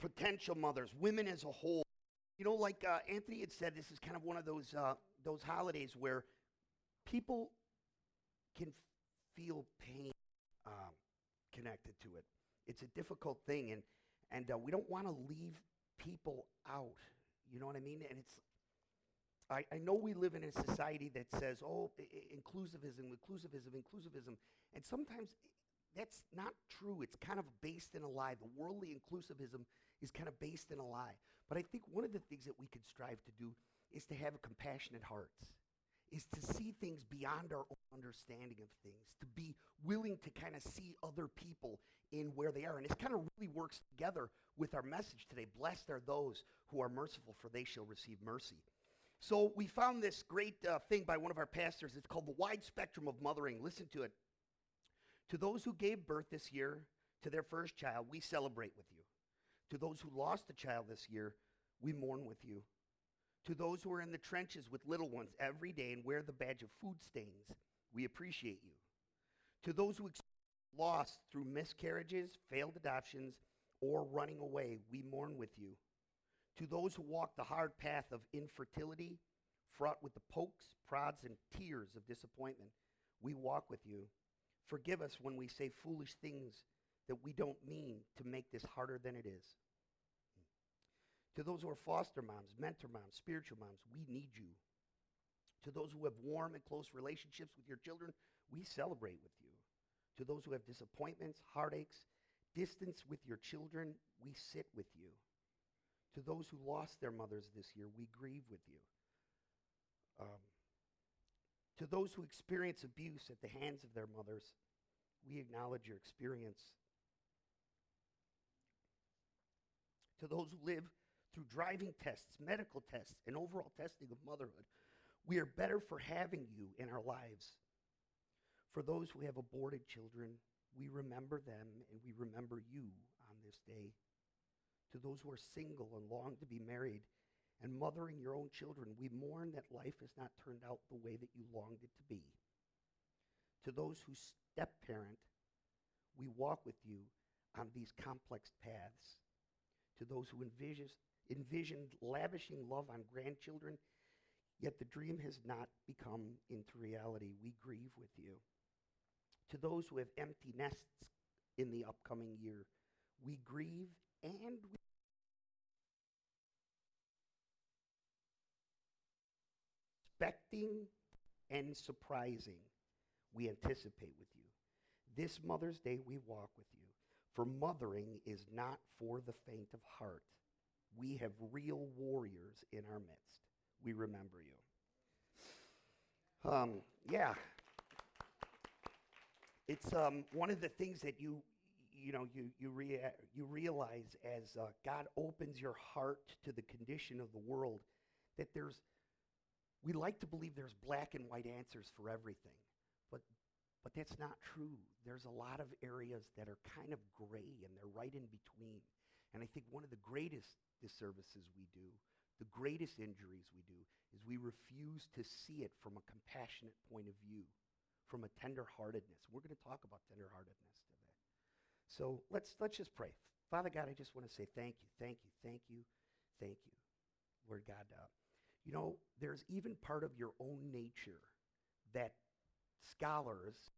potential mothers, women as a whole. You know, like uh, Anthony had said, this is kind of one of those, uh, those holidays where people can feel pain um, connected to it. It's a difficult thing, and, and uh, we don't want to leave people out. You know what I mean? And it's, I, I know we live in a society that says, oh, I- inclusivism, inclusivism, inclusivism. And sometimes that's not true. It's kind of based in a lie. The worldly inclusivism is kind of based in a lie. But I think one of the things that we could strive to do is to have compassionate hearts, is to see things beyond our own understanding of things, to be willing to kind of see other people in where they are. And it kind of really works together with our message today. Blessed are those who are merciful, for they shall receive mercy. So we found this great uh, thing by one of our pastors. It's called the wide spectrum of mothering. Listen to it. To those who gave birth this year to their first child, we celebrate with you. To those who lost a child this year, we mourn with you. To those who are in the trenches with little ones every day and wear the badge of food stains, we appreciate you. To those who experience loss through miscarriages, failed adoptions, or running away, we mourn with you. To those who walk the hard path of infertility, fraught with the pokes, prods, and tears of disappointment, we walk with you. Forgive us when we say foolish things that we don't mean to make this harder than it is. To those who are foster moms, mentor moms, spiritual moms, we need you. To those who have warm and close relationships with your children, we celebrate with you. To those who have disappointments, heartaches, distance with your children, we sit with you. To those who lost their mothers this year, we grieve with you. Um, to those who experience abuse at the hands of their mothers, we acknowledge your experience. To those who live through driving tests, medical tests, and overall testing of motherhood, we are better for having you in our lives. For those who have aborted children, we remember them and we remember you on this day. To those who are single and long to be married and mothering your own children, we mourn that life has not turned out the way that you longed it to be. To those who step parent, we walk with you on these complex paths. To those who envision, envisioned lavishing love on grandchildren, yet the dream has not become into reality, we grieve with you. To those who have empty nests in the upcoming year, we grieve and we expecting and surprising, we anticipate with you. This Mother's Day, we walk with you. For mothering is not for the faint of heart. We have real warriors in our midst. We remember you. Um, yeah. It's um, one of the things that you, you know, you, you, rea- you realize as uh, God opens your heart to the condition of the world that there's, we like to believe there's black and white answers for everything, but, but that's not true. There's a lot of areas that are kind of gray and they're right in between. And I think one of the greatest disservices we do, the greatest injuries we do, is we refuse to see it from a compassionate point of view, from a tenderheartedness. We're going to talk about tenderheartedness today. So let's, let's just pray. Father God, I just want to say thank you, thank you, thank you, thank you. Lord God, uh, you know, there's even part of your own nature that scholars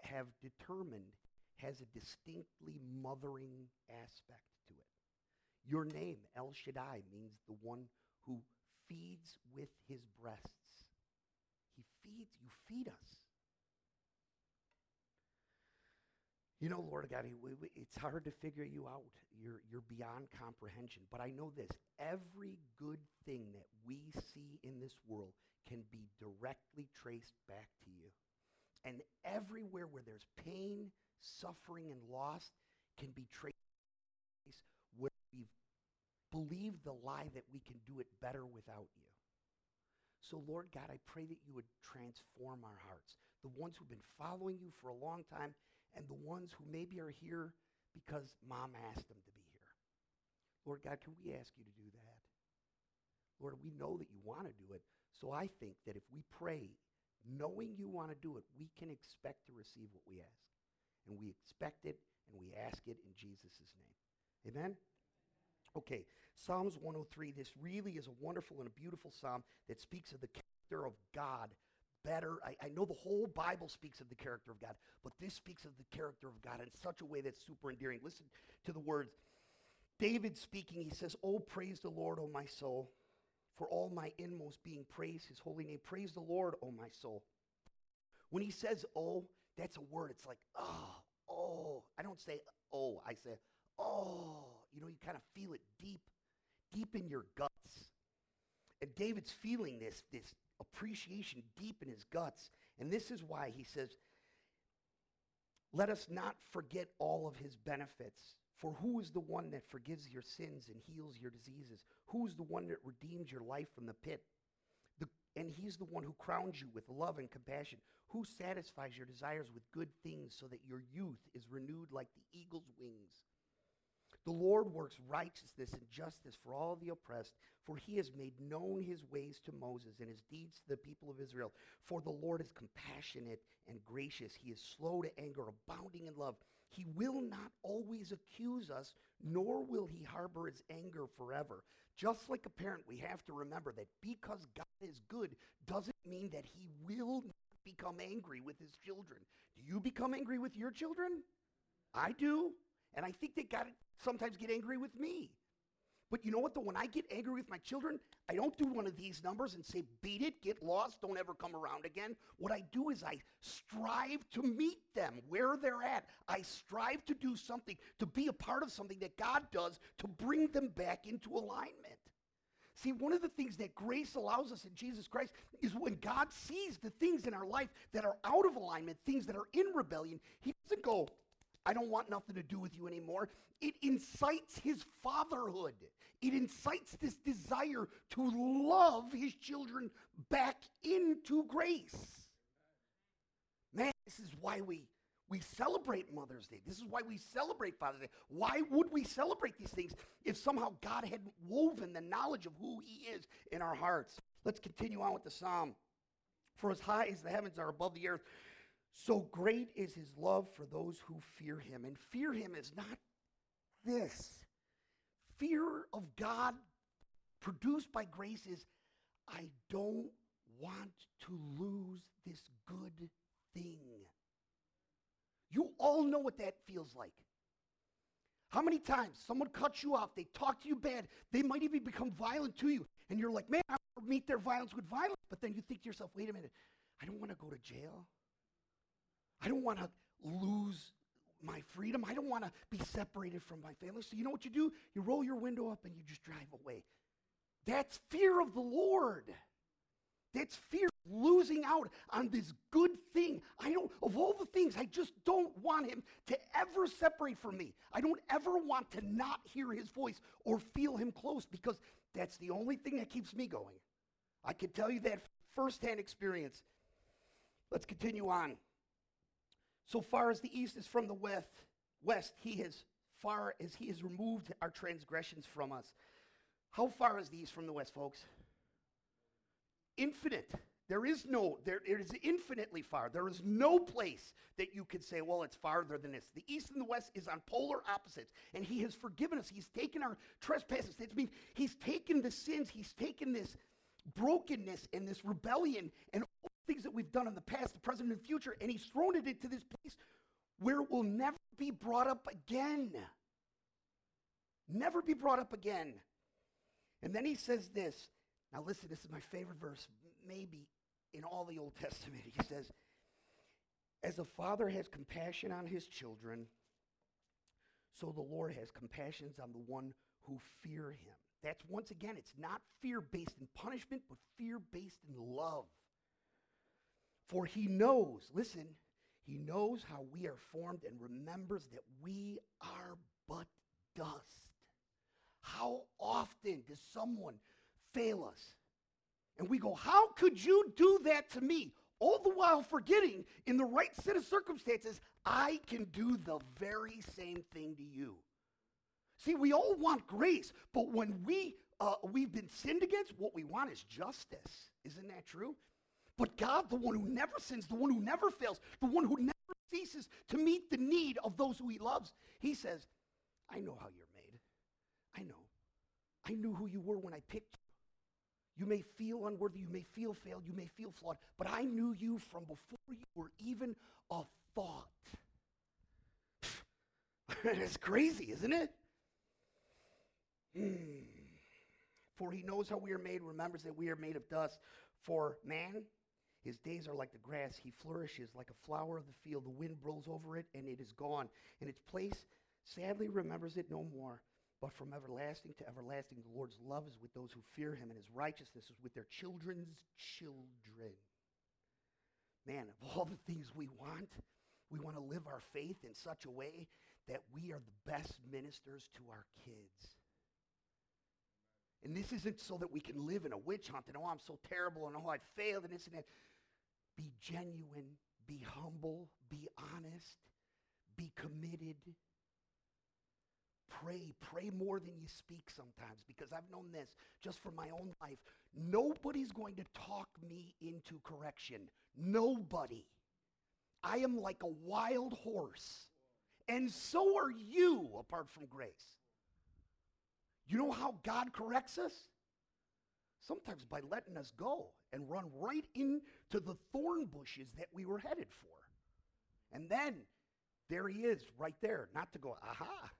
have determined has a distinctly mothering aspect to it. Your name, El Shaddai, means the one who feeds with his breasts. He feeds, you feed us. You know, Lord God, it's hard to figure you out. You're, you're beyond comprehension. But I know this every good thing that we see in this world can be directly traced back to you. And everywhere where there's pain, suffering, and loss can be traced where we've believed the lie that we can do it better without you. So, Lord God, I pray that you would transform our hearts. The ones who've been following you for a long time and the ones who maybe are here because mom asked them to be here. Lord God, can we ask you to do that? Lord, we know that you want to do it. So I think that if we pray knowing you want to do it, we can expect to receive what we ask. And we expect it and we ask it in Jesus' name. Amen? Okay, Psalms 103. This really is a wonderful and a beautiful psalm that speaks of the character of God better. I, I know the whole Bible speaks of the character of God, but this speaks of the character of God in such a way that's super endearing. Listen to the words. David speaking, he says, Oh, praise the Lord, O my soul, for all my inmost being praise his holy name. Praise the Lord, O my soul. When he says, Oh, that's a word. It's like, oh, oh. I don't say, oh, I say, oh. You know, you kind of feel it deep, deep in your guts. And David's feeling this, this appreciation deep in his guts. And this is why he says, let us not forget all of his benefits. For who is the one that forgives your sins and heals your diseases? Who is the one that redeems your life from the pit? The, and he's the one who crowns you with love and compassion, who satisfies your desires with good things so that your youth is renewed like the eagle's wings. The Lord works righteousness and justice for all the oppressed, for he has made known his ways to Moses and his deeds to the people of Israel. For the Lord is compassionate and gracious. He is slow to anger, abounding in love. He will not always accuse us, nor will he harbor his anger forever. Just like a parent, we have to remember that because God is good doesn't mean that he will not become angry with his children. Do you become angry with your children? I do. And I think they got sometimes get angry with me. But you know what, though? When I get angry with my children, I don't do one of these numbers and say, beat it, get lost, don't ever come around again. What I do is I strive to meet them where they're at. I strive to do something, to be a part of something that God does to bring them back into alignment. See, one of the things that grace allows us in Jesus Christ is when God sees the things in our life that are out of alignment, things that are in rebellion, He doesn't go, I don't want nothing to do with you anymore. It incites his fatherhood. It incites this desire to love his children back into grace. Man, this is why we we celebrate Mother's Day. This is why we celebrate Father's Day. Why would we celebrate these things if somehow God had woven the knowledge of who He is in our hearts? Let's continue on with the psalm. For as high as the heavens are above the earth, so great is his love for those who fear him. And fear him is not this. Fear of God produced by grace is I don't want to lose this good thing. You all know what that feels like. How many times someone cuts you off, they talk to you bad, they might even become violent to you, and you're like, man, I meet their violence with violence. But then you think to yourself, wait a minute, I don't want to go to jail. I don't want to lose my freedom. I don't want to be separated from my family. So you know what you do? You roll your window up and you just drive away. That's fear of the Lord. That's fear of losing out on this good thing. I don't, of all the things, I just don't want him to ever separate from me. I don't ever want to not hear his voice or feel him close because that's the only thing that keeps me going. I can tell you that firsthand experience. Let's continue on. So far as the east is from the west, west, he has far as he has removed our transgressions from us. How far is the east from the west, folks? Infinite. There is no, there it is infinitely far. There is no place that you could say, well, it's farther than this. The east and the west is on polar opposites, and he has forgiven us. He's taken our trespasses. That means he's taken the sins, he's taken this brokenness and this rebellion and things that we've done in the past, the present, and future, and he's thrown it into this place where it will never be brought up again. Never be brought up again. And then he says this. Now, listen, this is my favorite verse, maybe in all the Old Testament. He says, As a father has compassion on his children, so the Lord has compassion on the one who fear him. That's once again, it's not fear based in punishment, but fear based in love. For he knows, listen, he knows how we are formed and remembers that we are but dust. How often does someone fail us? And we go, How could you do that to me? All the while forgetting, in the right set of circumstances, I can do the very same thing to you. See, we all want grace, but when we uh, we've been sinned against, what we want is justice. Isn't that true? But God, the one who never sins, the one who never fails, the one who never ceases to meet the need of those who he loves, he says, I know how you're made. I know. I knew who you were when I picked you. You may feel unworthy, you may feel failed, you may feel flawed, but I knew you from before you were even a thought. It's crazy, isn't it? Hmm. For he knows how we are made, remembers that we are made of dust. For man, his days are like the grass. He flourishes like a flower of the field. The wind blows over it, and it is gone. And its place sadly remembers it no more. But from everlasting to everlasting, the Lord's love is with those who fear him, and his righteousness is with their children's children. Man, of all the things we want, we want to live our faith in such a way that we are the best ministers to our kids. And this isn't so that we can live in a witch hunt and, oh, I'm so terrible and, oh, I failed and this and that. Be genuine, be humble, be honest, be committed. Pray, pray more than you speak sometimes because I've known this just from my own life. Nobody's going to talk me into correction. Nobody. I am like a wild horse, and so are you apart from grace. You know how God corrects us? Sometimes by letting us go and run right into the thorn bushes that we were headed for. And then there he is right there, not to go, aha.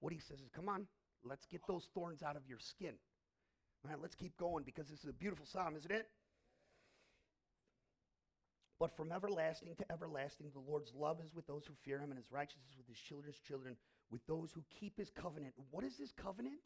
What he says is, come on, let's get those thorns out of your skin. All right, let's keep going because this is a beautiful psalm, isn't it? But from everlasting to everlasting, the Lord's love is with those who fear him, and his righteousness with his children's children, with those who keep his covenant. What is this covenant?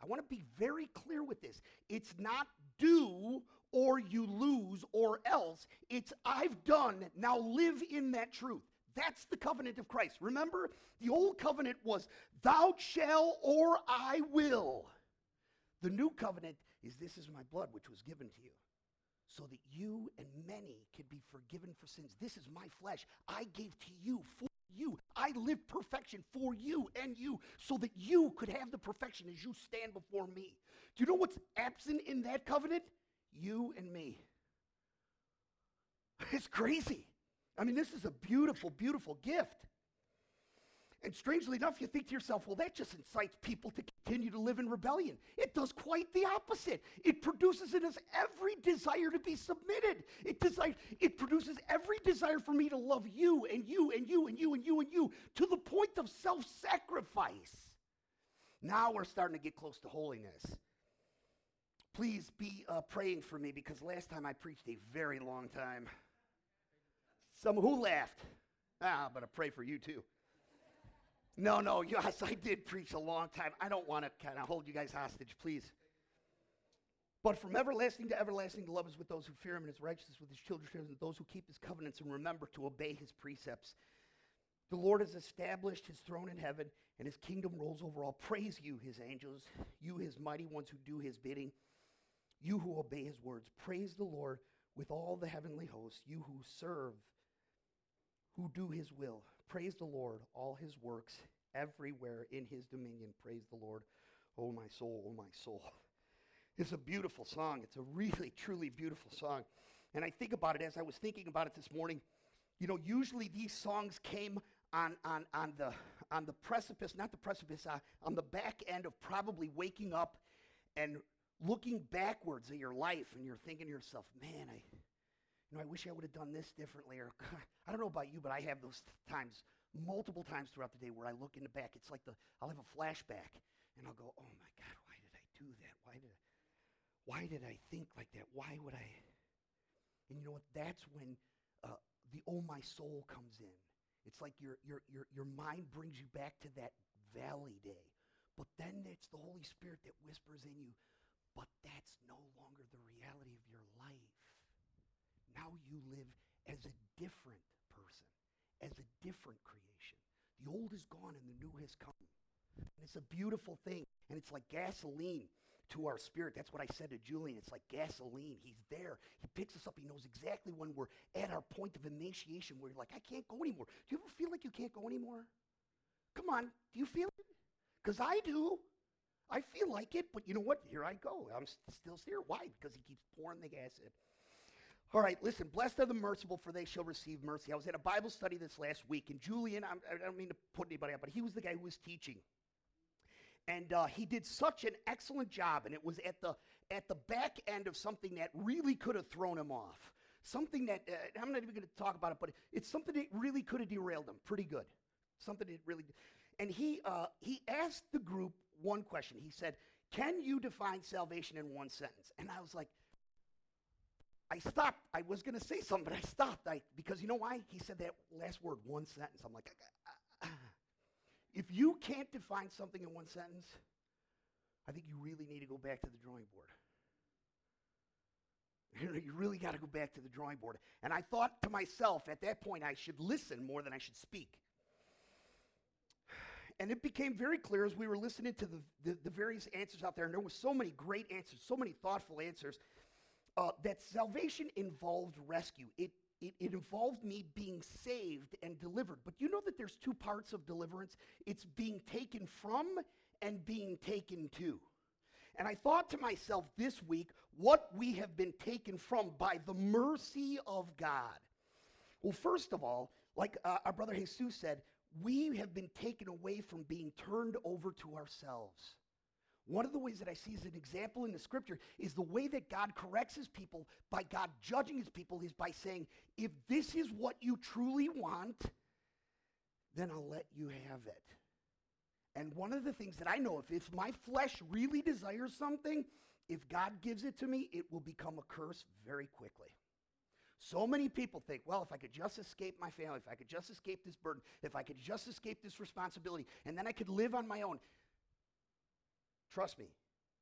I want to be very clear with this. It's not do or you lose or else. It's I've done, now live in that truth. That's the covenant of Christ. Remember, the old covenant was thou shall or I will. The new covenant is this is my blood which was given to you so that you and many could be forgiven for sins. This is my flesh. I gave to you for you. I lived perfection for you and you so that you could have the perfection as you stand before me. Do you know what's absent in that covenant? You and me. It's crazy. I mean, this is a beautiful, beautiful gift. And strangely enough, you think to yourself, well, that just incites people to continue to live in rebellion. It does quite the opposite. It produces in us every desire to be submitted. It, desire, it produces every desire for me to love you and you and you and you and you and you to the point of self sacrifice. Now we're starting to get close to holiness. Please be uh, praying for me because last time I preached a very long time. Some who laughed. Ah, but I pray for you too. No, no, yes, I did preach a long time. I don't want to kind of hold you guys hostage, please. But from everlasting to everlasting, the love is with those who fear him and his righteousness with his children and those who keep his covenants and remember to obey his precepts. The Lord has established his throne in heaven, and his kingdom rolls over all. Praise you, his angels, you, his mighty ones who do his bidding, you who obey his words. Praise the Lord with all the heavenly hosts, you who serve, who do his will. Praise the Lord, all his works everywhere in his dominion. Praise the Lord, oh my soul, oh my soul. It's a beautiful song. It's a really, truly beautiful song. And I think about it as I was thinking about it this morning. You know, usually these songs came on, on, on, the, on the precipice, not the precipice, uh, on the back end of probably waking up and looking backwards at your life and you're thinking to yourself, man, I, you know, I wish I would have done this differently. Or I don't know about you, but I have those times multiple times throughout the day where I look in the back. It's like the I'll have a flashback and I'll go, "Oh my God, why did I do that? Why did I, why did I think like that? Why would I?" And you know what? That's when uh, the "Oh my soul" comes in. It's like your your your your mind brings you back to that valley day, but then it's the Holy Spirit that whispers in you. But that's no longer the reality of your life. Now you live as a different person, as a different creation. The old is gone and the new has come. And it's a beautiful thing. And it's like gasoline to our spirit. That's what I said to Julian. It's like gasoline. He's there. He picks us up. He knows exactly when we're at our point of emaciation where you're like, I can't go anymore. Do you ever feel like you can't go anymore? Come on. Do you feel it? Because I do. I feel like it, but you know what? Here I go. I'm still here. Why? Because he keeps pouring the gas in. All right, listen, blessed are the merciful, for they shall receive mercy. I was at a Bible study this last week, and Julian, I'm, I do not mean to put anybody up, but he was the guy who was teaching. And uh, he did such an excellent job, and it was at the at the back end of something that really could have thrown him off. Something that uh, I'm not even going to talk about it, but it's something that really could have derailed him pretty good. Something that really. And he uh, he asked the group one question. He said, "Can you define salvation in one sentence?" And I was like, I stopped. I was going to say something, but I stopped. I, because you know why? He said that last word, one sentence. I'm like, ah, ah. if you can't define something in one sentence, I think you really need to go back to the drawing board. You really got to go back to the drawing board. And I thought to myself at that point, I should listen more than I should speak. And it became very clear as we were listening to the, the, the various answers out there, and there were so many great answers, so many thoughtful answers uh, that salvation involved rescue. It, it, it involved me being saved and delivered. But you know that there's two parts of deliverance it's being taken from and being taken to. And I thought to myself this week, what we have been taken from by the mercy of God. Well, first of all, like uh, our brother Jesus said, we have been taken away from being turned over to ourselves. One of the ways that I see as an example in the scripture is the way that God corrects his people by God judging his people is by saying, if this is what you truly want, then I'll let you have it. And one of the things that I know, if, if my flesh really desires something, if God gives it to me, it will become a curse very quickly. So many people think, well, if I could just escape my family, if I could just escape this burden, if I could just escape this responsibility, and then I could live on my own. Trust me,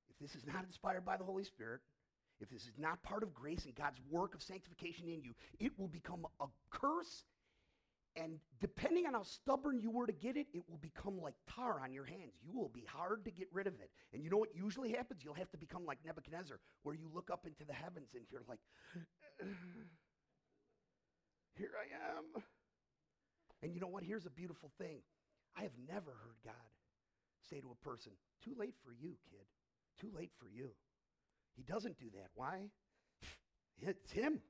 if this is not inspired by the Holy Spirit, if this is not part of grace and God's work of sanctification in you, it will become a curse. And depending on how stubborn you were to get it, it will become like tar on your hands. You will be hard to get rid of it. And you know what usually happens? You'll have to become like Nebuchadnezzar, where you look up into the heavens and you're like, here I am. And you know what? Here's a beautiful thing. I have never heard God say to a person, Too late for you, kid. Too late for you. He doesn't do that. Why? It's him.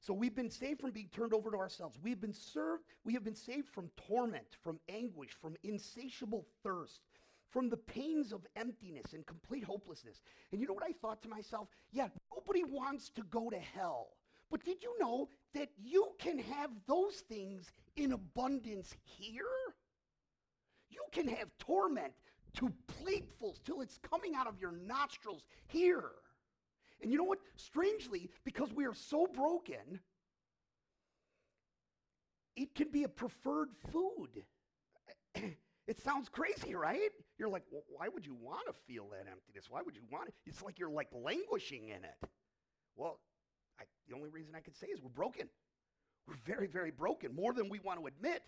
So we've been saved from being turned over to ourselves. We've been served, we have been saved from torment, from anguish, from insatiable thirst, from the pains of emptiness and complete hopelessness. And you know what I thought to myself? Yeah, nobody wants to go to hell. But did you know that you can have those things in abundance here? You can have torment to platefuls till it's coming out of your nostrils here. And you know what? Strangely, because we are so broken, it can be a preferred food. it sounds crazy, right? You're like, well, why would you want to feel that emptiness? Why would you want it? It's like you're like languishing in it. Well, I, the only reason I could say is we're broken. We're very, very broken, more than we want to admit.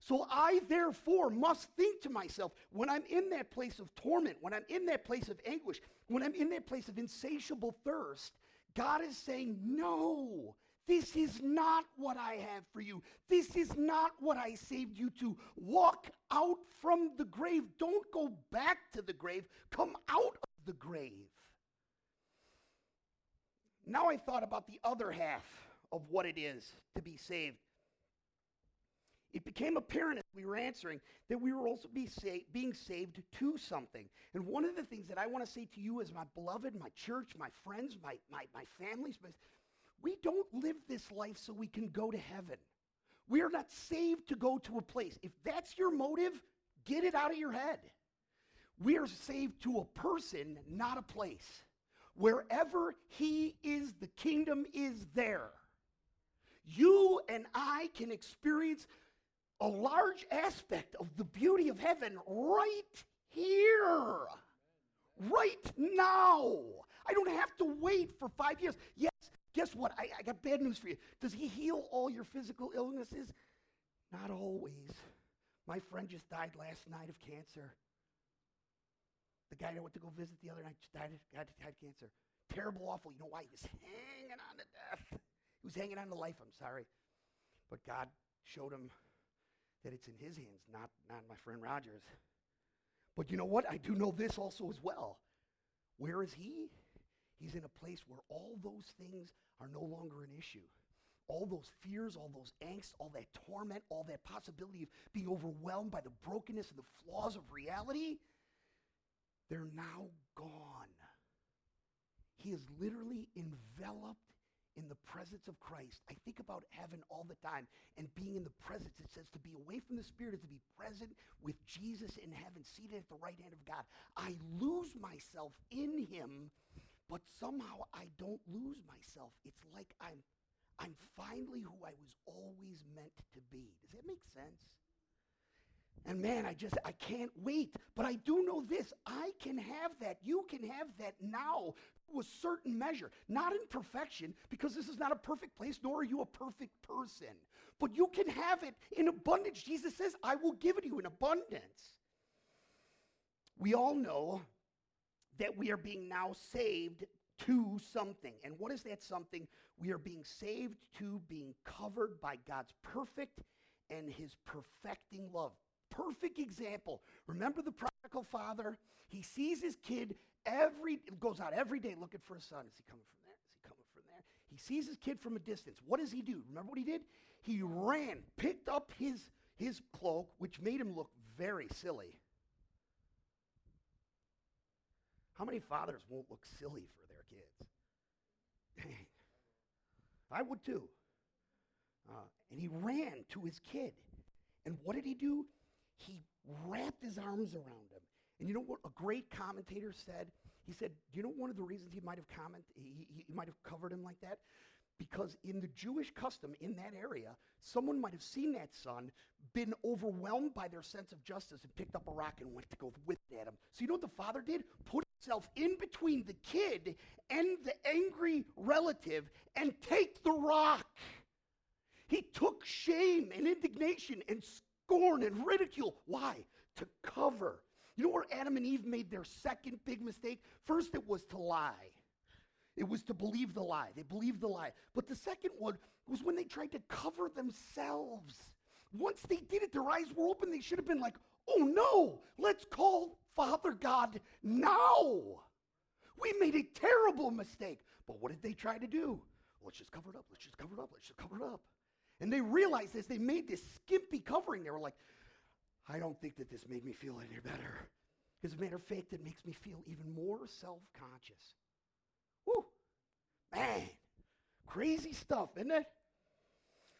So I therefore must think to myself when I'm in that place of torment, when I'm in that place of anguish, when I'm in that place of insatiable thirst, God is saying, No, this is not what I have for you. This is not what I saved you to. Walk out from the grave. Don't go back to the grave. Come out of the grave. Now I thought about the other half of what it is to be saved it became apparent as we were answering that we were also be sa- being saved to something. And one of the things that I want to say to you as my beloved, my church, my friends, my, my, my families, we don't live this life so we can go to heaven. We are not saved to go to a place. If that's your motive, get it out of your head. We are saved to a person, not a place. Wherever he is, the kingdom is there. You and I can experience a large aspect of the beauty of heaven right here, right now. I don't have to wait for five years. Yes, guess what? I, I got bad news for you. Does he heal all your physical illnesses? Not always. My friend just died last night of cancer. The guy I went to go visit the other night died, died, died cancer. Terrible, awful. You know why? He was hanging on to death. He was hanging on to life, I'm sorry. But God showed him that it's in his hands, not, not my friend Roger's. But you know what? I do know this also as well. Where is he? He's in a place where all those things are no longer an issue. All those fears, all those angst, all that torment, all that possibility of being overwhelmed by the brokenness and the flaws of reality, they're now gone. He is literally enveloped in the presence of Christ. I think about heaven all the time and being in the presence. It says to be away from the Spirit is to be present with Jesus in heaven, seated at the right hand of God. I lose myself in Him, but somehow I don't lose myself. It's like I'm, I'm finally who I was always meant to be. Does that make sense? And man, I just, I can't wait. But I do know this I can have that. You can have that now to a certain measure. Not in perfection, because this is not a perfect place, nor are you a perfect person. But you can have it in abundance. Jesus says, I will give it to you in abundance. We all know that we are being now saved to something. And what is that something? We are being saved to being covered by God's perfect and his perfecting love perfect example. Remember the prodigal father? He sees his kid every goes out every day looking for a son. Is he coming from there? Is he coming from there? He sees his kid from a distance. What does he do? Remember what he did? He ran, picked up his his cloak, which made him look very silly. How many fathers won't look silly for their kids? I would too. Uh, and he ran to his kid. And what did he do? He wrapped his arms around him. And you know what a great commentator said? He said, you know one of the reasons he might have comment, he, he, might have covered him like that? Because in the Jewish custom in that area, someone might have seen that son, been overwhelmed by their sense of justice, and picked up a rock and went to go it at him. So you know what the father did? Put himself in between the kid and the angry relative and take the rock. He took shame and indignation and scorn and ridicule. Why? To cover. You know where Adam and Eve made their second big mistake? First, it was to lie. It was to believe the lie. They believed the lie. But the second one was when they tried to cover themselves. Once they did it, their eyes were open. They should have been like, oh no, let's call Father God now. We made a terrible mistake. But what did they try to do? Let's just cover it up. Let's just cover it up. Let's just cover it up. And they realized as they made this skimpy covering, they were like, I don't think that this made me feel any better. As a matter of fact, it makes me feel even more self conscious. Woo! Man, crazy stuff, isn't it?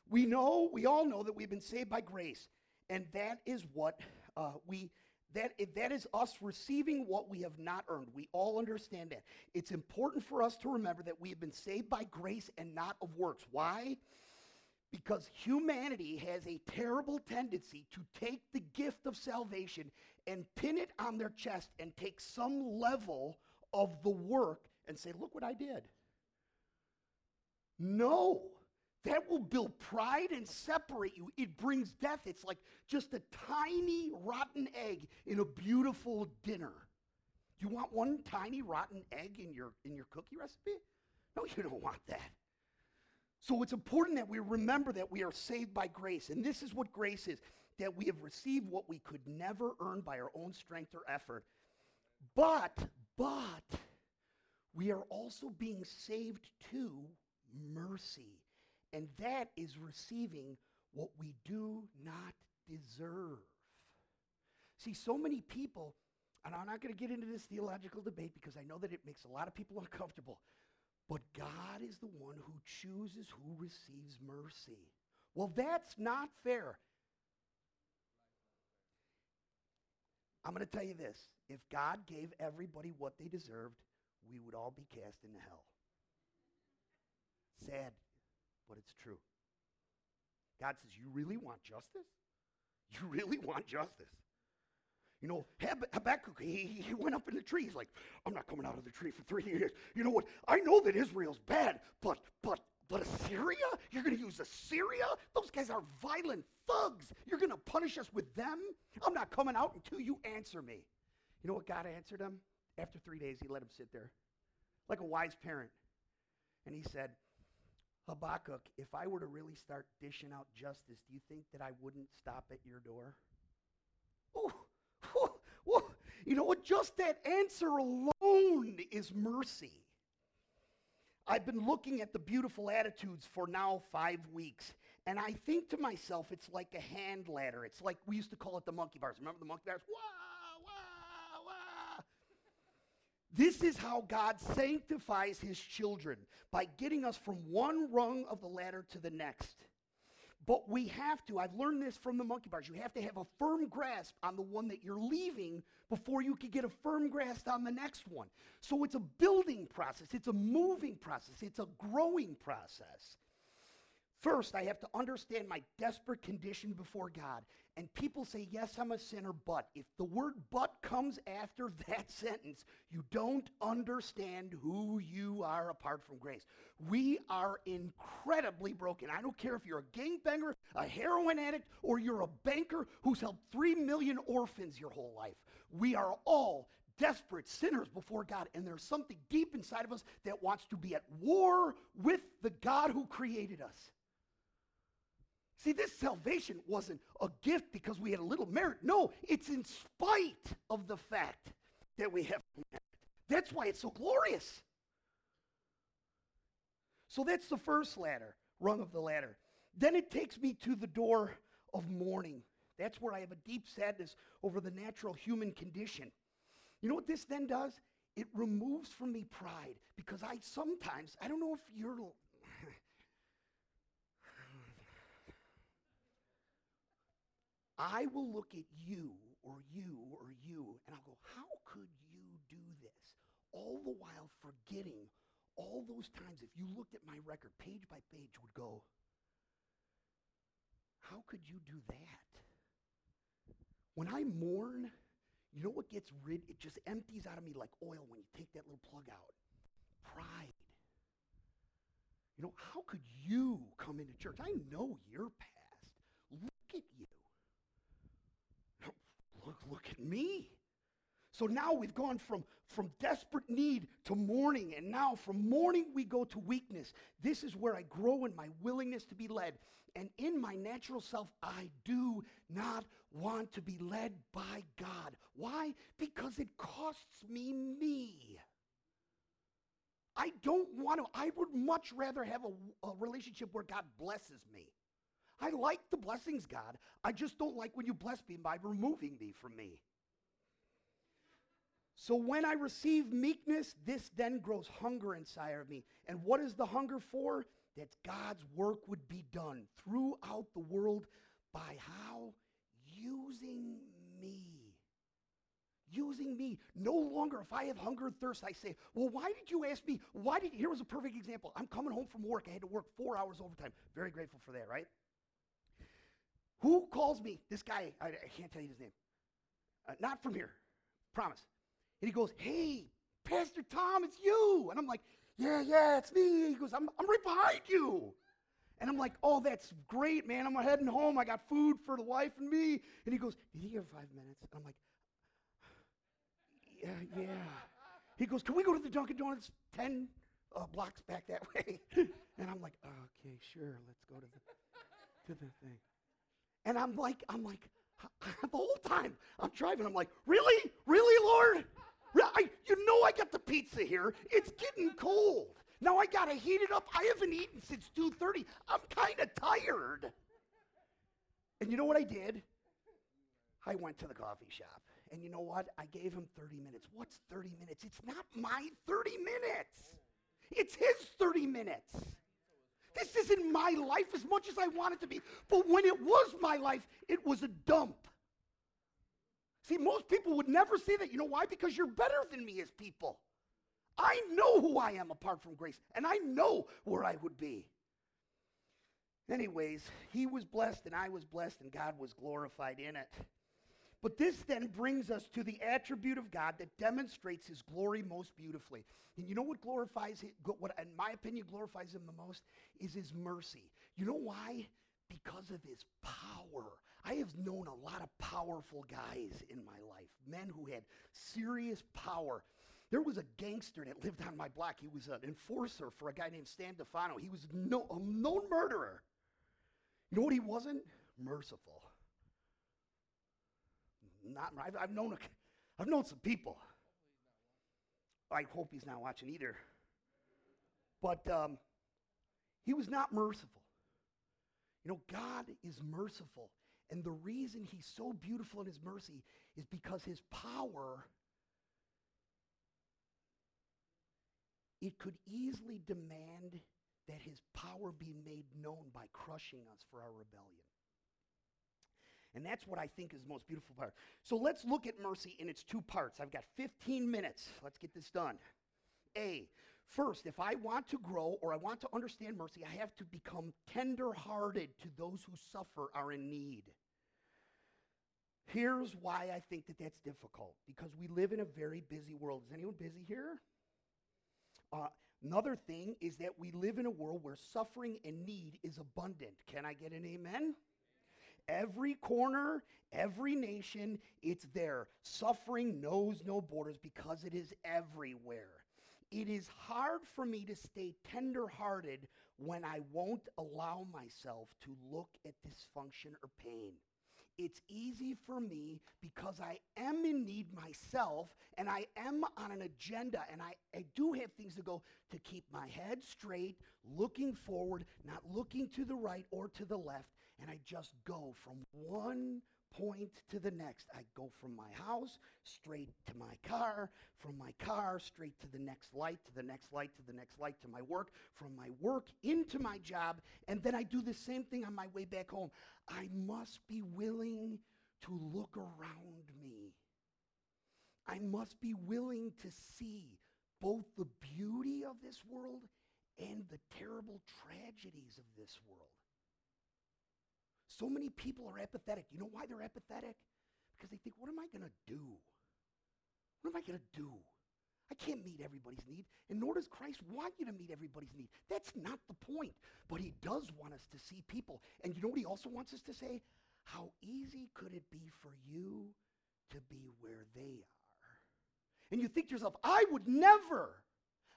We know, we all know that we've been saved by grace, and that is what uh, we. That, that is us receiving what we have not earned. We all understand that. It's important for us to remember that we have been saved by grace and not of works. Why? Because humanity has a terrible tendency to take the gift of salvation and pin it on their chest and take some level of the work and say, Look what I did. No, that will build pride and separate you. It brings death. It's like just a tiny rotten egg in a beautiful dinner. You want one tiny rotten egg in your in your cookie recipe? No, you don't want that. So it's important that we remember that we are saved by grace. And this is what grace is that we have received what we could never earn by our own strength or effort. But, but, we are also being saved to mercy. And that is receiving what we do not deserve. See, so many people, and I'm not going to get into this theological debate because I know that it makes a lot of people uncomfortable. But God is the one who chooses who receives mercy. Well, that's not fair. I'm going to tell you this. If God gave everybody what they deserved, we would all be cast into hell. Sad, but it's true. God says, You really want justice? You really want justice? You know, Habakkuk, he, he went up in the tree. He's like, I'm not coming out of the tree for three years. You know what? I know that Israel's bad, but, but, but Assyria? You're going to use Assyria? Those guys are violent thugs. You're going to punish us with them? I'm not coming out until you answer me. You know what God answered him? After three days, he let him sit there like a wise parent. And he said, Habakkuk, if I were to really start dishing out justice, do you think that I wouldn't stop at your door? Oh, you know what? Just that answer alone is mercy. I've been looking at the beautiful attitudes for now five weeks, and I think to myself, it's like a hand ladder. It's like we used to call it the monkey bars. Remember the monkey bars? Wah, wah, wah. This is how God sanctifies his children by getting us from one rung of the ladder to the next. But we have to, I've learned this from the monkey bars, you have to have a firm grasp on the one that you're leaving before you can get a firm grasp on the next one. So it's a building process, it's a moving process, it's a growing process. First, I have to understand my desperate condition before God. And people say, Yes, I'm a sinner, but if the word but comes after that sentence, you don't understand who you are apart from grace. We are incredibly broken. I don't care if you're a gangbanger, a heroin addict, or you're a banker who's helped three million orphans your whole life. We are all desperate sinners before God, and there's something deep inside of us that wants to be at war with the God who created us. See, this salvation wasn't a gift because we had a little merit. No, it's in spite of the fact that we have merit. That's why it's so glorious. So that's the first ladder, rung of the ladder. Then it takes me to the door of mourning. That's where I have a deep sadness over the natural human condition. You know what this then does? It removes from me pride because I sometimes, I don't know if you're I will look at you or you or you and I'll go, how could you do this? All the while forgetting all those times, if you looked at my record page by page, would go, how could you do that? When I mourn, you know what gets rid? It just empties out of me like oil when you take that little plug out. Pride. You know, how could you come into church? I know your past. Look at you me. So now we've gone from, from desperate need to mourning, and now from mourning we go to weakness. This is where I grow in my willingness to be led. And in my natural self, I do not want to be led by God. Why? Because it costs me me. I don't want to, I would much rather have a, a relationship where God blesses me. I like the blessings, God. I just don't like when you bless me by removing me from me. So when I receive meekness, this then grows hunger inside of me. And what is the hunger for? That God's work would be done throughout the world by how? Using me. Using me. No longer, if I have hunger and thirst, I say, Well, why did you ask me? Why did here was a perfect example. I'm coming home from work. I had to work four hours overtime. Very grateful for that, right? Who calls me? This guy, I, I can't tell you his name. Uh, not from here, promise. And he goes, Hey, Pastor Tom, it's you. And I'm like, Yeah, yeah, it's me. He goes, I'm, I'm right behind you. And I'm like, Oh, that's great, man. I'm heading home. I got food for the wife and me. And he goes, Did you have five minutes? And I'm like, Yeah, yeah. He goes, Can we go to the Dunkin' Donuts 10 uh, blocks back that way? and I'm like, Okay, sure. Let's go to the, to the thing. And I'm like, I'm like, the whole time I'm driving, I'm like, really? Really, Lord? I, you know I got the pizza here. It's getting cold. Now I got to heat it up. I haven't eaten since 2.30. I'm kind of tired. And you know what I did? I went to the coffee shop. And you know what? I gave him 30 minutes. What's 30 minutes? It's not my 30 minutes. It's his 30 minutes. This isn't my life as much as I want it to be. But when it was my life, it was a dump. See, most people would never say that. You know why? Because you're better than me as people. I know who I am apart from grace, and I know where I would be. Anyways, he was blessed, and I was blessed, and God was glorified in it. But this then brings us to the attribute of God that demonstrates his glory most beautifully. And you know what glorifies him, what in my opinion glorifies him the most is his mercy. You know why? Because of his power. I have known a lot of powerful guys in my life, men who had serious power. There was a gangster that lived on my block. He was an enforcer for a guy named Stan Defano. He was no, a known murderer. You know what he wasn't? Merciful not, I've, I've known, a, I've known some people. I hope he's not watching either. But um, he was not merciful. You know, God is merciful. And the reason he's so beautiful in his mercy is because his power it could easily demand that his power be made known by crushing us for our rebellion. And that's what I think is the most beautiful part. So let's look at mercy in its two parts. I've got 15 minutes. Let's get this done. A, first, if I want to grow or I want to understand mercy, I have to become tender hearted to those who suffer, are in need. Here's why I think that that's difficult because we live in a very busy world. Is anyone busy here? Uh, another thing is that we live in a world where suffering and need is abundant. Can I get an amen? Every corner, every nation, it's there. Suffering knows no borders because it is everywhere. It is hard for me to stay tenderhearted when I won't allow myself to look at dysfunction or pain. It's easy for me because I am in need myself and I am on an agenda and I, I do have things to go to keep my head straight, looking forward, not looking to the right or to the left. And I just go from one point to the next. I go from my house straight to my car, from my car straight to the next light, to the next light, to the next light, to my work, from my work into my job, and then I do the same thing on my way back home. I must be willing to look around me. I must be willing to see both the beauty of this world and the terrible tragedies of this world. So many people are apathetic. You know why they're apathetic? Because they think, what am I going to do? What am I going to do? I can't meet everybody's need, and nor does Christ want you to meet everybody's need. That's not the point. But he does want us to see people. And you know what he also wants us to say? How easy could it be for you to be where they are? And you think to yourself, I would never.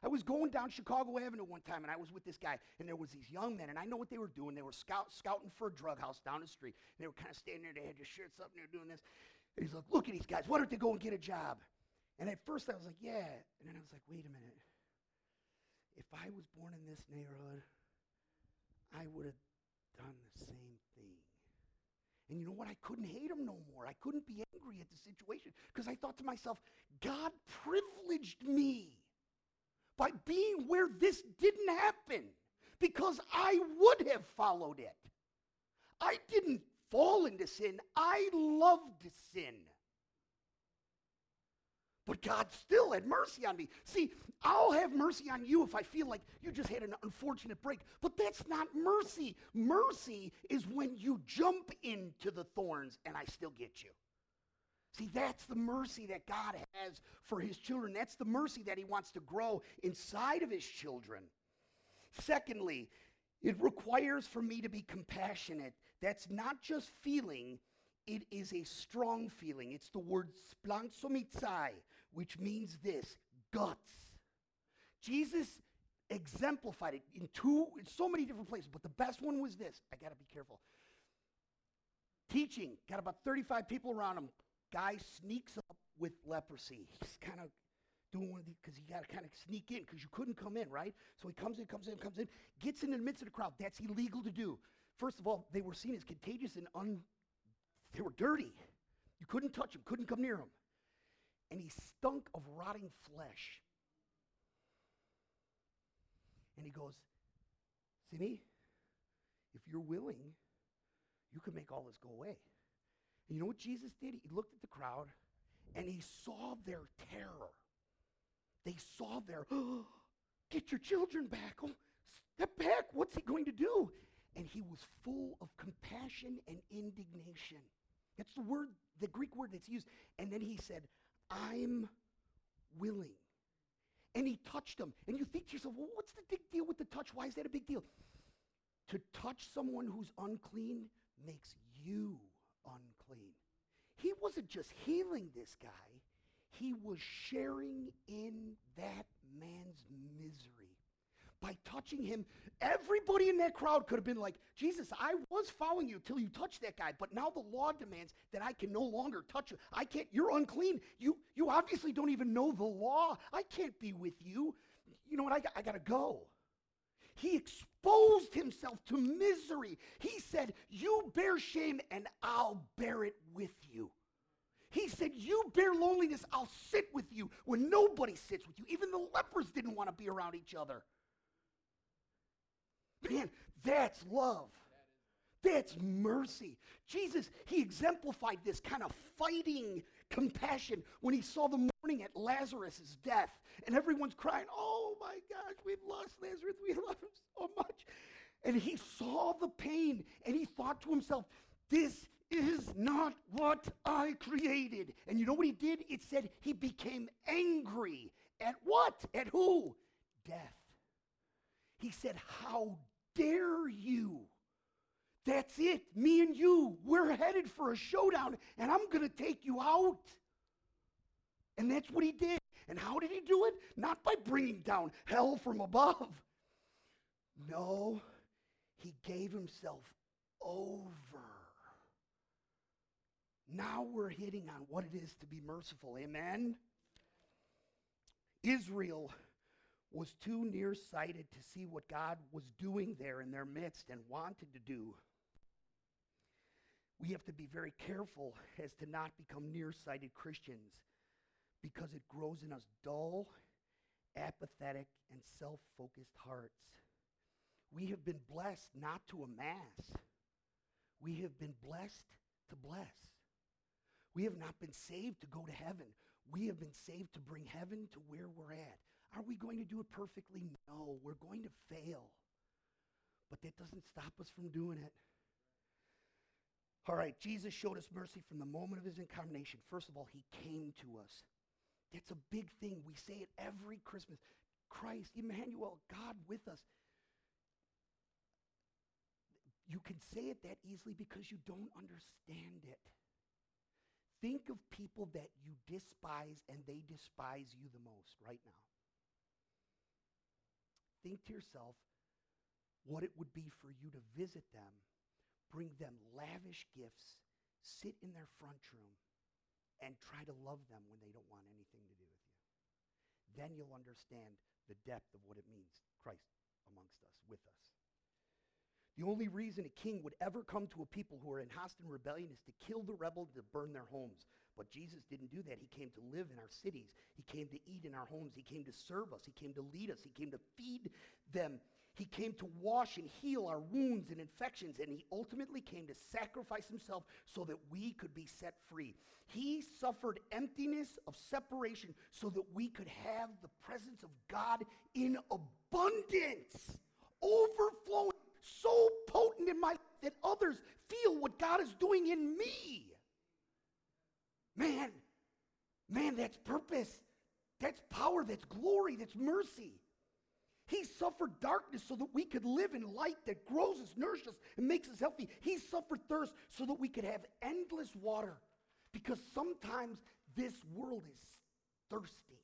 I was going down Chicago Avenue one time and I was with this guy and there was these young men and I know what they were doing. They were scout, scouting for a drug house down the street. And they were kind of standing there. They had their shirts up and they were doing this. And he's like, look at these guys. Why don't they go and get a job? And at first I was like, yeah. And then I was like, wait a minute. If I was born in this neighborhood, I would have done the same thing. And you know what? I couldn't hate him no more. I couldn't be angry at the situation because I thought to myself, God privileged me by being where this didn't happen because I would have followed it. I didn't fall into sin, I loved sin. But God still had mercy on me. See, I'll have mercy on you if I feel like you just had an unfortunate break. But that's not mercy. Mercy is when you jump into the thorns and I still get you. See, that's the mercy that God has for his children. That's the mercy that he wants to grow inside of his children. Secondly, it requires for me to be compassionate. That's not just feeling, it is a strong feeling. It's the word splanchnizomai, which means this guts. Jesus exemplified it in two, in so many different places, but the best one was this. I got to be careful. Teaching, got about 35 people around him, Guy sneaks up with leprosy. He's kind of doing one of these because you got to kind of sneak in because you couldn't come in, right? So he comes in, comes in, comes in, gets in the midst of the crowd. That's illegal to do. First of all, they were seen as contagious and un. They were dirty. You couldn't touch him, couldn't come near him. And he stunk of rotting flesh. And he goes, See me? If you're willing, you can make all this go away. And you know what Jesus did? He looked at the crowd and he saw their terror. They saw their, oh, get your children back. Oh, step back. What's he going to do? And he was full of compassion and indignation. That's the word, the Greek word that's used. And then he said, I'm willing. And he touched them. And you think to yourself, well, what's the big deal with the touch? Why is that a big deal? To touch someone who's unclean makes you unclean. He wasn't just healing this guy, he was sharing in that man's misery. By touching him, everybody in that crowd could have been like, Jesus, I was following you till you touched that guy, but now the law demands that I can no longer touch you. I can't, you're unclean. You, you obviously don't even know the law. I can't be with you. You know what? I, I got to go. He exposed himself to misery. He said, You bear shame and I'll bear it with you. He said, You bear loneliness, I'll sit with you when nobody sits with you. Even the lepers didn't want to be around each other. Man, that's love. That's mercy. Jesus, he exemplified this kind of fighting compassion when he saw the mourning at Lazarus' death. And everyone's crying, Oh my gosh, we've lost Lazarus. We love him so much. And he saw the pain and he thought to himself, This is not what I created. And you know what he did? It said he became angry. At what? At who? Death. He said, How dare you? That's it. Me and you, we're headed for a showdown, and I'm going to take you out. And that's what he did. And how did he do it? Not by bringing down hell from above. No, he gave himself over. Now we're hitting on what it is to be merciful. Amen? Israel was too nearsighted to see what God was doing there in their midst and wanted to do. We have to be very careful as to not become nearsighted Christians because it grows in us dull, apathetic, and self focused hearts. We have been blessed not to amass, we have been blessed to bless. We have not been saved to go to heaven. We have been saved to bring heaven to where we're at. Are we going to do it perfectly? No, we're going to fail. But that doesn't stop us from doing it. All right, Jesus showed us mercy from the moment of his incarnation. First of all, he came to us. That's a big thing. We say it every Christmas. Christ, Emmanuel, God with us. You can say it that easily because you don't understand it. Think of people that you despise and they despise you the most right now. Think to yourself what it would be for you to visit them, bring them lavish gifts, sit in their front room, and try to love them when they don't want anything to do with you. Then you'll understand the depth of what it means, Christ amongst us, with us. The only reason a king would ever come to a people who are in hostile rebellion is to kill the rebel, to burn their homes. But Jesus didn't do that. He came to live in our cities. He came to eat in our homes. He came to serve us. He came to lead us. He came to feed them. He came to wash and heal our wounds and infections. And he ultimately came to sacrifice himself so that we could be set free. He suffered emptiness of separation so that we could have the presence of God in abundance, overflowing so potent in my that others feel what God is doing in me. Man, man, that's purpose. That's power. That's glory. That's mercy. He suffered darkness so that we could live in light that grows us, nourishes us, and makes us healthy. He suffered thirst so that we could have endless water. Because sometimes this world is thirsty,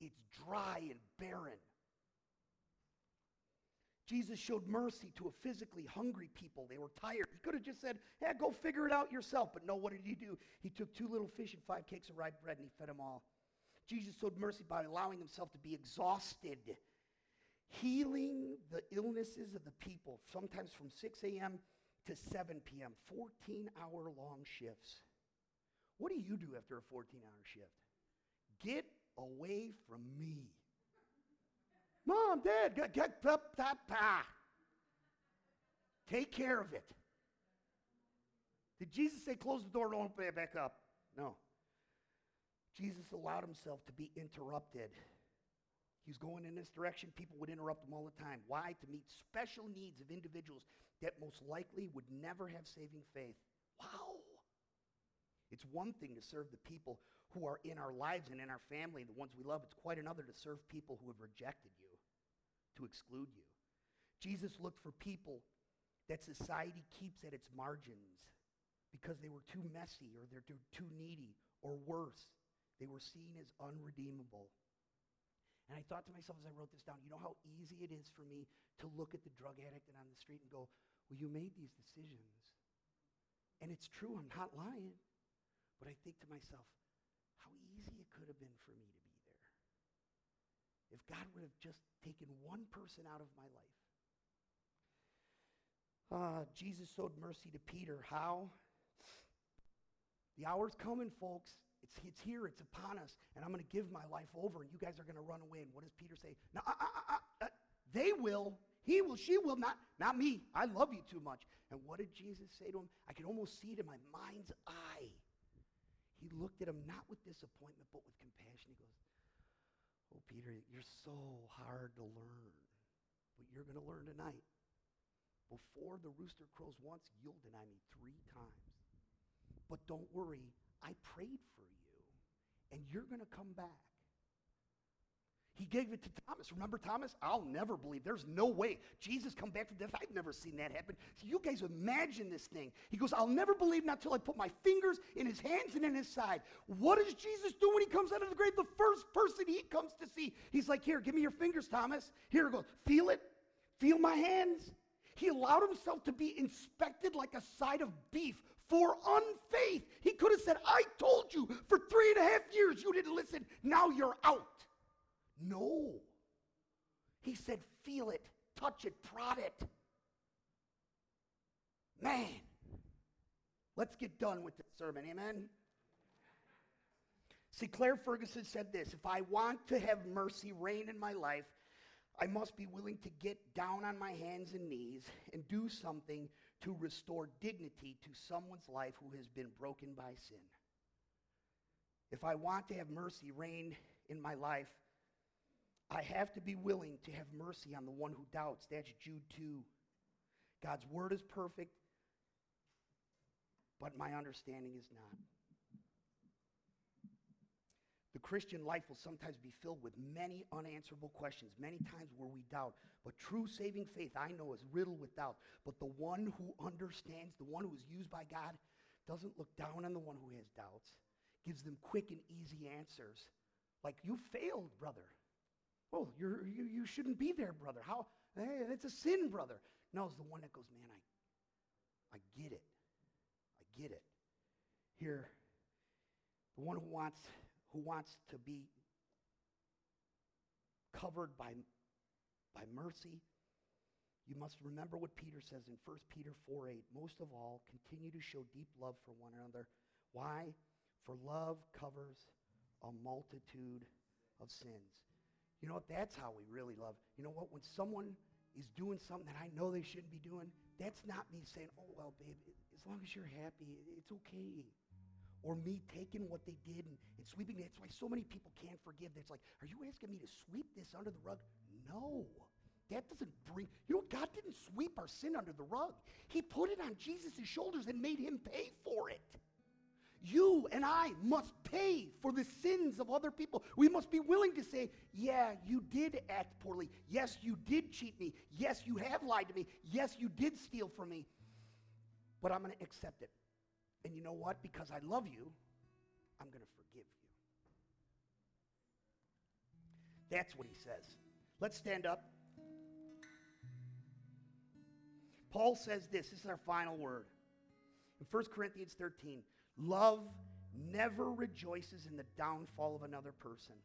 it's dry and barren. Jesus showed mercy to a physically hungry people. They were tired. He could have just said, Hey, go figure it out yourself. But no, what did he do? He took two little fish and five cakes of rye bread and he fed them all. Jesus showed mercy by allowing himself to be exhausted, healing the illnesses of the people, sometimes from 6 a.m. to 7 p.m., 14 hour long shifts. What do you do after a 14 hour shift? Get away from me. Mom, Dad, get, get up, tap, pa. Take care of it. Did Jesus say, close the door, don't open it back up? No. Jesus allowed himself to be interrupted. He was going in this direction. People would interrupt him all the time. Why? To meet special needs of individuals that most likely would never have saving faith. Wow. It's one thing to serve the people who are in our lives and in our family, the ones we love. It's quite another to serve people who have rejected you to exclude you. Jesus looked for people that society keeps at its margins because they were too messy or they're too, too needy or worse. They were seen as unredeemable. And I thought to myself as I wrote this down, you know how easy it is for me to look at the drug addict and on the street and go, well, you made these decisions. And it's true, I'm not lying. But I think to myself, how easy it could have been for me to be there. if God would have just taken one person out of my life. Uh, Jesus showed mercy to Peter. How? The hour's coming, folks. It's, it's here, it's upon us, and I'm going to give my life over, and you guys are going to run away. And what does Peter say? No, uh, uh, uh, they will. He will, she will, not, not me. I love you too much. And what did Jesus say to him? I could almost see it in my mind's eye. He looked at him not with disappointment, but with compassion. He goes, Oh, Peter, you're so hard to learn, but you're going to learn tonight. Before the rooster crows once, you'll deny me three times. But don't worry, I prayed for you, and you're going to come back. He gave it to Thomas. Remember Thomas? I'll never believe. There's no way. Jesus come back from death. I've never seen that happen. So you guys imagine this thing. He goes, I'll never believe not till I put my fingers in his hands and in his side. What does Jesus do when he comes out of the grave? The first person he comes to see. He's like, here, give me your fingers, Thomas. Here it goes. Feel it. Feel my hands. He allowed himself to be inspected like a side of beef for unfaith. He could have said, I told you for three and a half years you didn't listen. Now you're out. No. He said, feel it, touch it, prod it. Man, let's get done with this sermon. Amen. Sinclair Ferguson said this If I want to have mercy reign in my life, I must be willing to get down on my hands and knees and do something to restore dignity to someone's life who has been broken by sin. If I want to have mercy reign in my life, I have to be willing to have mercy on the one who doubts. That's Jude 2. God's word is perfect, but my understanding is not. The Christian life will sometimes be filled with many unanswerable questions, many times where we doubt. But true saving faith, I know, is riddled with doubt. But the one who understands, the one who is used by God, doesn't look down on the one who has doubts, gives them quick and easy answers. Like, you failed, brother. Oh, you, you shouldn't be there, brother. How? Hey, that's a sin, brother. No, it's the one that goes, man, I, I get it. I get it. Here, the one who wants who wants to be covered by, by mercy, you must remember what Peter says in 1 Peter 4 8. Most of all, continue to show deep love for one another. Why? For love covers a multitude of sins. You know what? That's how we really love. You know what? When someone is doing something that I know they shouldn't be doing, that's not me saying, oh, well, babe, as long as you're happy, it's okay or me taking what they did and, and sweeping it. That's why so many people can't forgive. It's like, are you asking me to sweep this under the rug? No. That doesn't bring, you know, God didn't sweep our sin under the rug. He put it on Jesus' shoulders and made him pay for it. You and I must pay for the sins of other people. We must be willing to say, yeah, you did act poorly. Yes, you did cheat me. Yes, you have lied to me. Yes, you did steal from me. But I'm going to accept it. And you know what? Because I love you, I'm going to forgive you. That's what he says. Let's stand up. Paul says this. This is our final word. In 1 Corinthians 13, love never rejoices in the downfall of another person.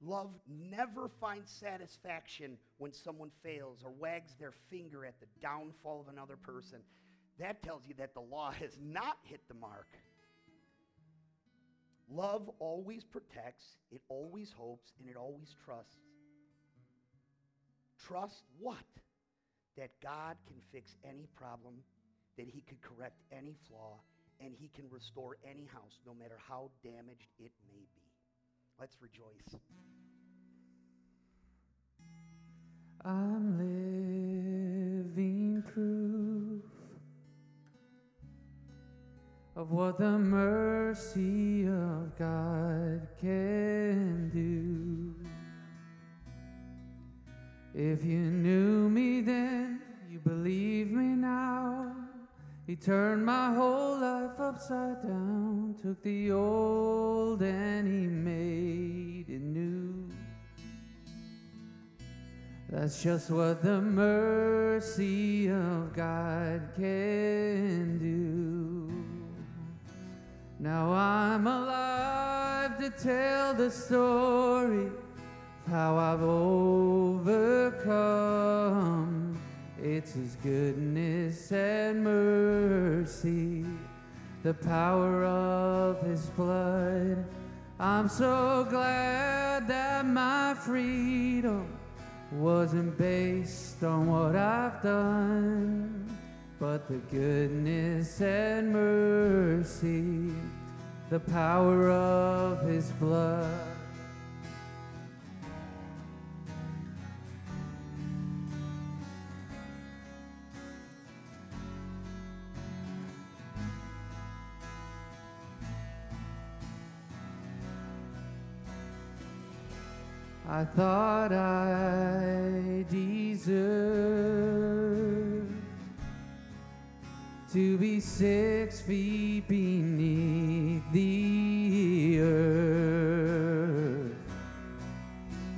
Love never finds satisfaction when someone fails or wags their finger at the downfall of another person. That tells you that the law has not hit the mark. Love always protects, it always hopes, and it always trusts. Trust what? That God can fix any problem, that He can correct any flaw, and He can restore any house, no matter how damaged it may be. Let's rejoice. I'm living proof of what the mercy of God can do. If you knew me then, you believe me now. He turned my whole life upside down, took the old and he made it new. That's just what the mercy of God can do. Now I'm alive to tell the story of how I've overcome. It's His goodness and mercy the power of his blood. I'm so glad that my freedom wasn't based on what I've done, but the goodness and mercy, the power of his blood. I thought I deserved to be six feet beneath the earth.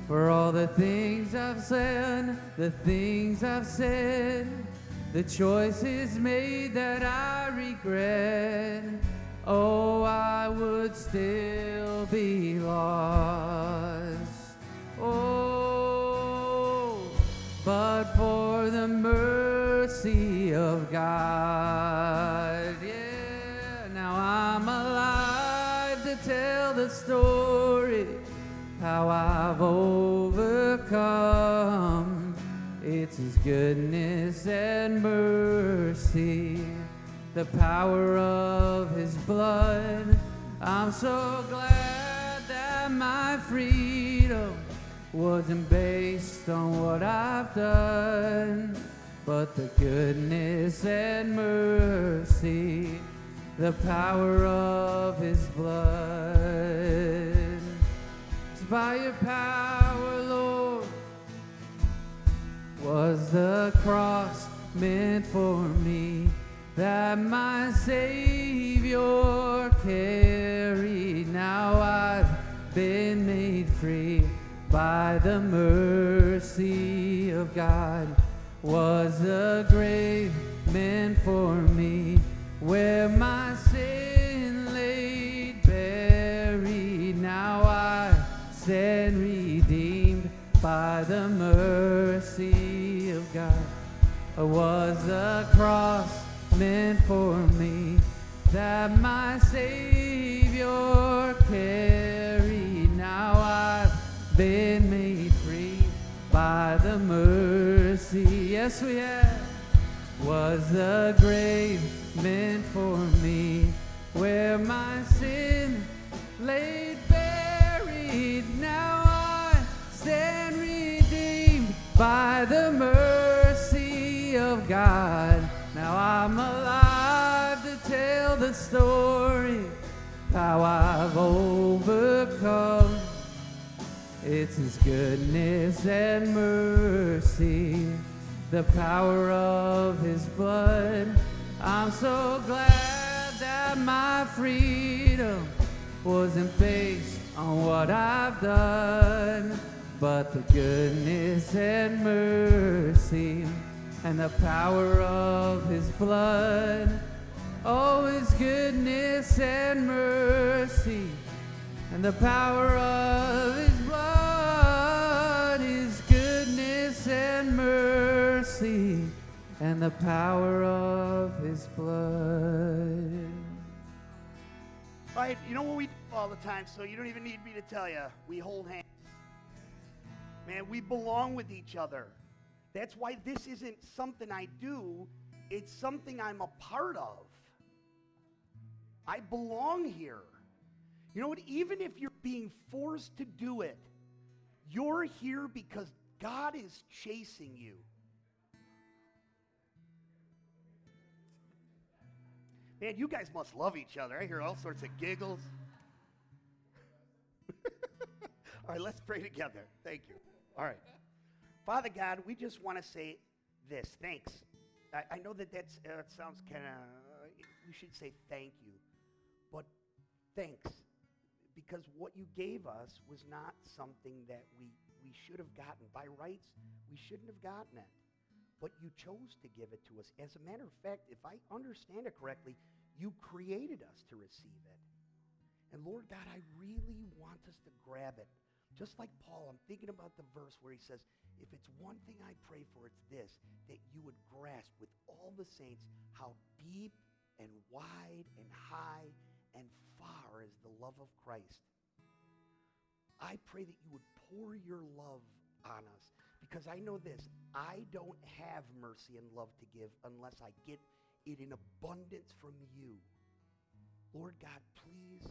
For all the things I've said, the things I've said, the choices made that I regret. Oh, I would still be lost. Oh, but for the mercy of God. The story how I've overcome. It's His goodness and mercy, the power of His blood. I'm so glad that my freedom wasn't based on what I've done, but the goodness and mercy, the power of His blood. It's by Your power, Lord, was the cross meant for me that my Savior carried. Now I've been made free by the mercy of God was the grave meant for me where my cross meant for me that my Savior carried now I've been made free by the mercy. Yes, we have. Was the grave meant for me where my sin laid buried? Now I stand redeemed by the mercy of God. I'm alive to tell the story how I've overcome. It's His goodness and mercy, the power of His blood. I'm so glad that my freedom wasn't based on what I've done, but the goodness and mercy and the power of His blood. Oh, His goodness and mercy and the power of his blood, his goodness and mercy, and the power of his blood. All right, you know what we do all the time, so you don't even need me to tell you. We hold hands. Man, we belong with each other. That's why this isn't something I do, it's something I'm a part of. I belong here. You know what? Even if you're being forced to do it, you're here because God is chasing you. Man, you guys must love each other. I hear all sorts of giggles. all right, let's pray together. Thank you. All right. Father God, we just want to say this. Thanks. I, I know that uh, it sounds kind of, we should say thank you. But thanks because what you gave us was not something that we, we should have gotten. By rights, we shouldn't have gotten it. But you chose to give it to us. As a matter of fact, if I understand it correctly, you created us to receive it. And Lord God, I really want us to grab it. Just like Paul, I'm thinking about the verse where he says, if it's one thing I pray for, it's this, that you would grasp with all the saints how deep and wide and high and far is the love of Christ. I pray that you would pour your love on us because I know this I don't have mercy and love to give unless I get it in abundance from you. Lord God, please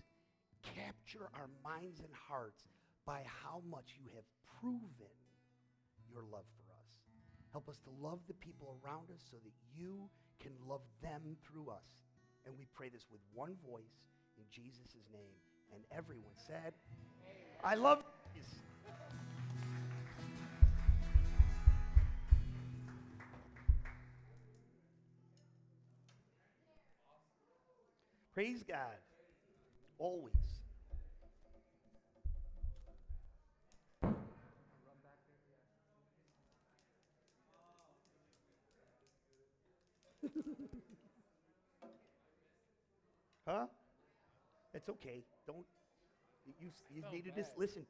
capture our minds and hearts by how much you have proven your love for us. Help us to love the people around us so that you can love them through us. And we pray this with one voice in Jesus' name. And everyone said, I love this. Praise God. Always. It's okay. Don't. You, you Felt need to just listen.